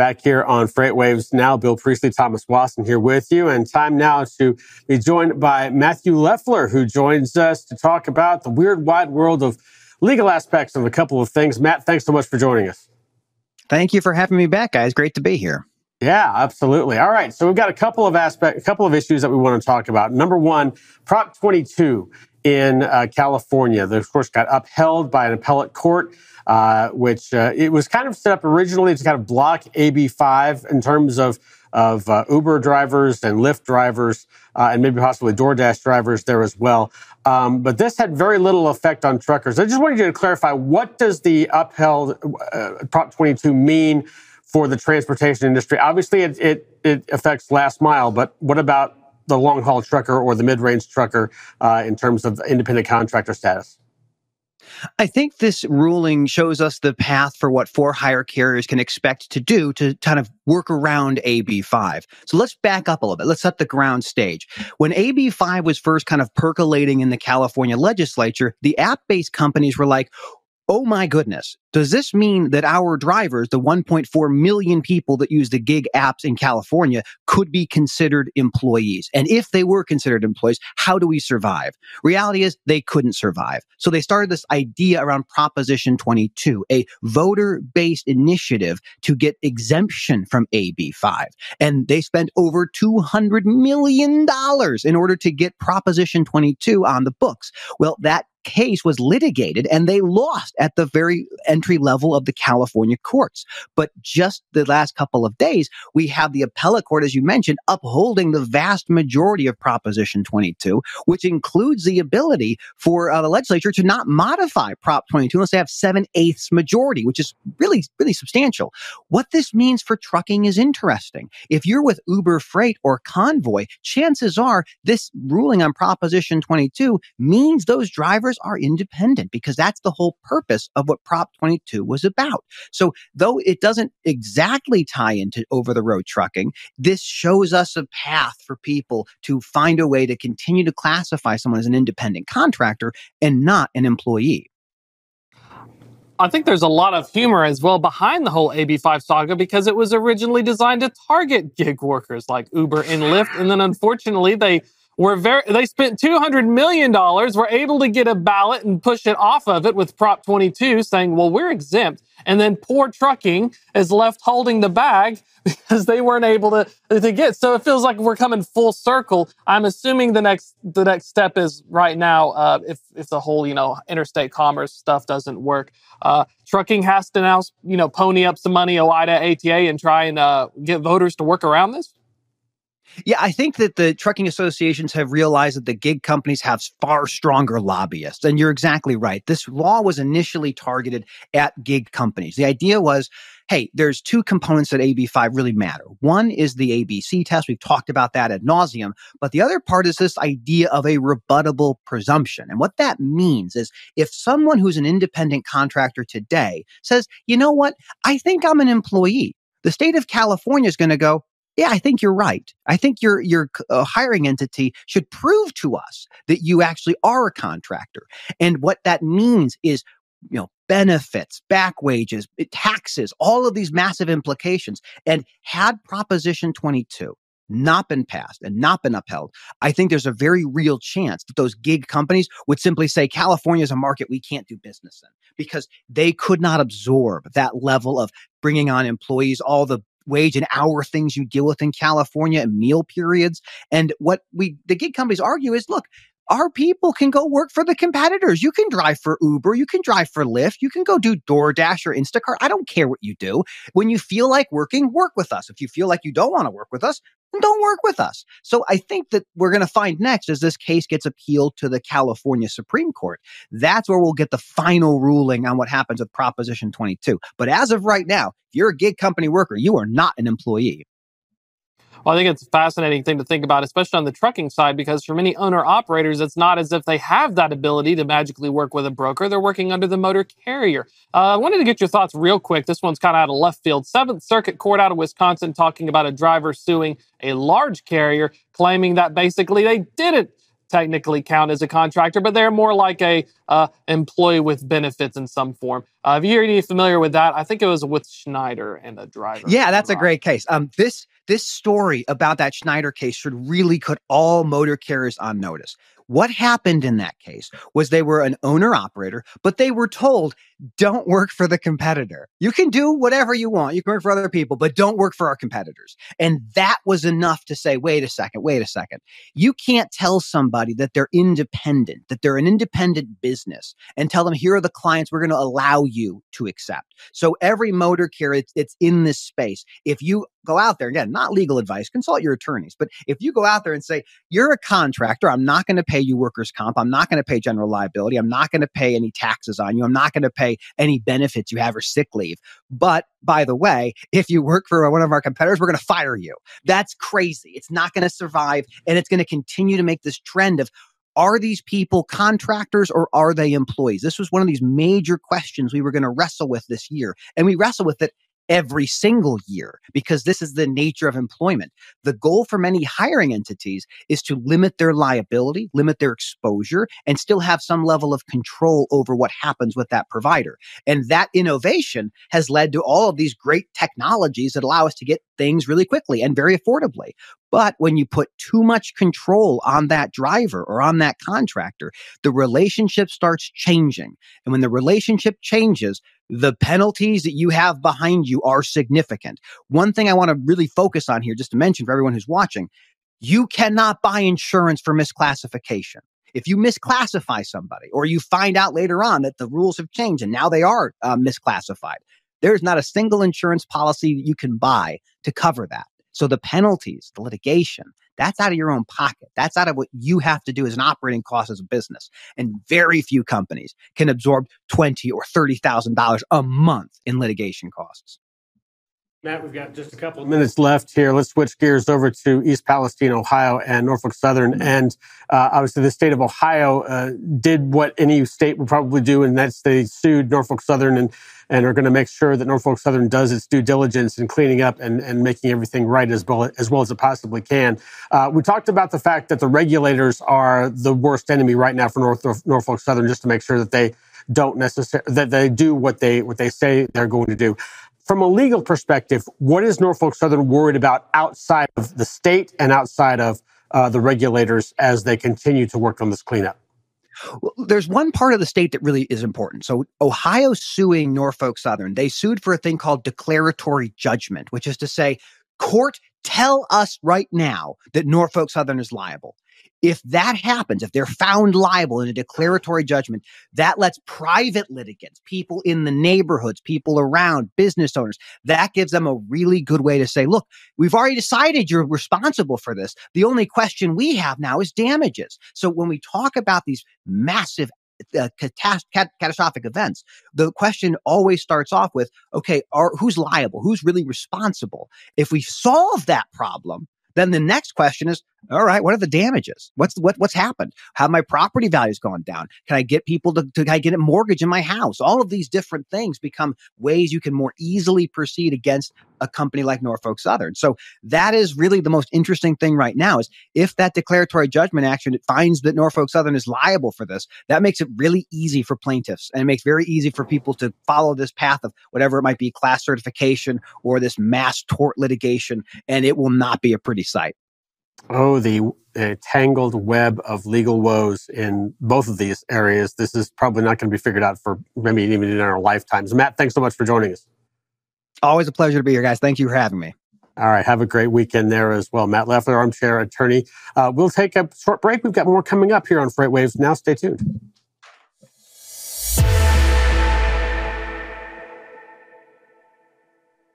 back here on Freight Waves now. Bill Priestley, Thomas Wasson here with you. And time now to be joined by Matthew Leffler, who joins us to talk about the weird wide world of legal aspects of a couple of things. Matt, thanks so much for joining us. Thank you for having me back, guys. Great to be here. Yeah, absolutely. All right. So we've got a couple of aspects, a couple of issues that we want to talk about. Number one, Prop 22 in uh, California. That, of course, got upheld by an appellate court, uh, which uh, it was kind of set up originally to kind of block AB5 in terms of of uh, Uber drivers and Lyft drivers, uh, and maybe possibly DoorDash drivers there as well. Um, but this had very little effect on truckers. I just wanted you to clarify what does the upheld uh, Prop 22 mean for the transportation industry? Obviously, it, it, it affects last mile, but what about the long haul trucker or the mid range trucker uh, in terms of independent contractor status? I think this ruling shows us the path for what for hire carriers can expect to do to kind of work around AB5. So let's back up a little bit. Let's set the ground stage. When AB5 was first kind of percolating in the California legislature, the app based companies were like, oh my goodness, does this mean that our drivers, the 1.4 million people that use the gig apps in California, could be considered employees? And if they were considered employees, how do we survive? Reality is they couldn't survive. So they started this idea around Proposition 22, a voter based initiative to get exemption from AB5. And they spent over $200 million in order to get Proposition 22 on the books. Well, that case was litigated and they lost at the very entry level of the California courts. But just the last couple of days, we have the appellate court, as you mentioned, upholding the vast majority of Proposition 22, which includes the ability for uh, the legislature to not modify Prop 22 unless they have seven eighths majority, which is really, really substantial. What this means for trucking is interesting. If you're with Uber Freight or Convoy, chances are this ruling on Proposition 22 means those drivers drivers are independent because that's the whole purpose of what Prop 22 was about. So though it doesn't exactly tie into over the road trucking, this shows us a path for people to find a way to continue to classify someone as an independent contractor and not an employee. I think there's a lot of humor as well behind the whole AB5 saga because it was originally designed to target gig workers like Uber and Lyft. And then unfortunately, they were very they spent 200 million dollars were able to get a ballot and push it off of it with prop 22 saying well we're exempt. And then poor trucking is left holding the bag because they weren't able to to get. So it feels like we're coming full circle. I'm assuming the next the next step is right now uh, if if the whole you know interstate commerce stuff doesn't work uh, trucking has to now you know pony up some money OOIDA ATA and try and uh, get voters to work around this yeah, I think that the trucking associations have realized that the gig companies have far stronger lobbyists. And you're exactly right. This law was initially targeted at gig companies. The idea was hey, there's two components that AB5 really matter. One is the ABC test. We've talked about that ad nauseum. But the other part is this idea of a rebuttable presumption. And what that means is if someone who's an independent contractor today says, you know what, I think I'm an employee, the state of California is going to go, yeah, I think you're right. I think your your uh, hiring entity should prove to us that you actually are a contractor. And what that means is, you know, benefits, back wages, eh, taxes, all of these massive implications. And had Proposition 22 not been passed and not been upheld, I think there's a very real chance that those gig companies would simply say California is a market we can't do business in because they could not absorb that level of bringing on employees, all the wage and hour things you deal with in California and meal periods. And what we, the gig companies argue is, look, our people can go work for the competitors. You can drive for Uber, you can drive for Lyft, you can go do DoorDash or Instacart. I don't care what you do. When you feel like working, work with us. If you feel like you don't want to work with us, then don't work with us. So I think that we're going to find next as this case gets appealed to the California Supreme Court. That's where we'll get the final ruling on what happens with Proposition 22. But as of right now, if you're a gig company worker, you are not an employee. Well, I think it's a fascinating thing to think about, especially on the trucking side, because for many owner operators, it's not as if they have that ability to magically work with a broker. They're working under the motor carrier. Uh, I wanted to get your thoughts real quick. This one's kind of out of left field. Seventh Circuit Court out of Wisconsin talking about a driver suing a large carrier, claiming that basically they didn't technically count as a contractor, but they're more like a uh, employee with benefits in some form. Uh, if you're any familiar with that, I think it was with Schneider and a driver. Yeah, that's a great case. Um, this this story about that Schneider case should really put all motor carriers on notice. What happened in that case was they were an owner operator, but they were told, don't work for the competitor. You can do whatever you want. You can work for other people, but don't work for our competitors. And that was enough to say, wait a second, wait a second. You can't tell somebody that they're independent, that they're an independent business and tell them, here are the clients we're going to allow you to accept. So every motor carrier, it's, it's in this space. If you go out there, again, not legal advice, consult your attorneys. But if you go out there and say, you're a contractor, I'm not going to pay you workers' comp, I'm not going to pay general liability, I'm not going to pay any taxes on you, I'm not going to pay any benefits you have or sick leave. But by the way, if you work for one of our competitors, we're going to fire you. That's crazy. It's not going to survive. And it's going to continue to make this trend of are these people contractors or are they employees? This was one of these major questions we were going to wrestle with this year. And we wrestle with it every single year because this is the nature of employment. The goal for many hiring entities is to limit their liability, limit their exposure, and still have some level of control over what happens with that provider. And that innovation has led to all of these great technologies that allow us to get things really quickly and very affordably. But when you put too much control on that driver or on that contractor, the relationship starts changing. And when the relationship changes, the penalties that you have behind you are significant. One thing I want to really focus on here, just to mention for everyone who's watching, you cannot buy insurance for misclassification. If you misclassify somebody or you find out later on that the rules have changed and now they are uh, misclassified, there's not a single insurance policy you can buy to cover that. So the penalties, the litigation, that's out of your own pocket. That's out of what you have to do as an operating cost as a business. And very few companies can absorb twenty or thirty thousand dollars a month in litigation costs. Matt, we've got just a couple of minutes left here. Let's switch gears over to East Palestine, Ohio, and Norfolk Southern. And uh, obviously, the state of Ohio uh, did what any state would probably do, and that's they sued Norfolk Southern and and are going to make sure that Norfolk Southern does its due diligence in cleaning up and, and making everything right as well as well as it possibly can. Uh, we talked about the fact that the regulators are the worst enemy right now for North, Norfolk Southern, just to make sure that they don't necessarily that they do what they what they say they're going to do. From a legal perspective, what is Norfolk Southern worried about outside of the state and outside of uh, the regulators as they continue to work on this cleanup? Well, there's one part of the state that really is important. So, Ohio suing Norfolk Southern, they sued for a thing called declaratory judgment, which is to say, court, tell us right now that Norfolk Southern is liable. If that happens, if they're found liable in a declaratory judgment, that lets private litigants, people in the neighborhoods, people around, business owners, that gives them a really good way to say, look, we've already decided you're responsible for this. The only question we have now is damages. So when we talk about these massive uh, catast- cat- catastrophic events, the question always starts off with, okay, are, who's liable? Who's really responsible? If we solve that problem, then the next question is, all right, what are the damages? What's what what's happened? Have my property values gone down? Can I get people to, to I get a mortgage in my house? All of these different things become ways you can more easily proceed against a company like Norfolk Southern. So that is really the most interesting thing right now is if that declaratory judgment action finds that Norfolk Southern is liable for this, that makes it really easy for plaintiffs and it makes very easy for people to follow this path of whatever it might be, class certification or this mass tort litigation, and it will not be a pretty sight. Oh, the uh, tangled web of legal woes in both of these areas. This is probably not going to be figured out for maybe even in our lifetimes. Matt, thanks so much for joining us. Always a pleasure to be here, guys. Thank you for having me. All right. Have a great weekend there as well. Matt Leffler, armchair attorney. Uh, we'll take a short break. We've got more coming up here on Freightwaves. Now, stay tuned.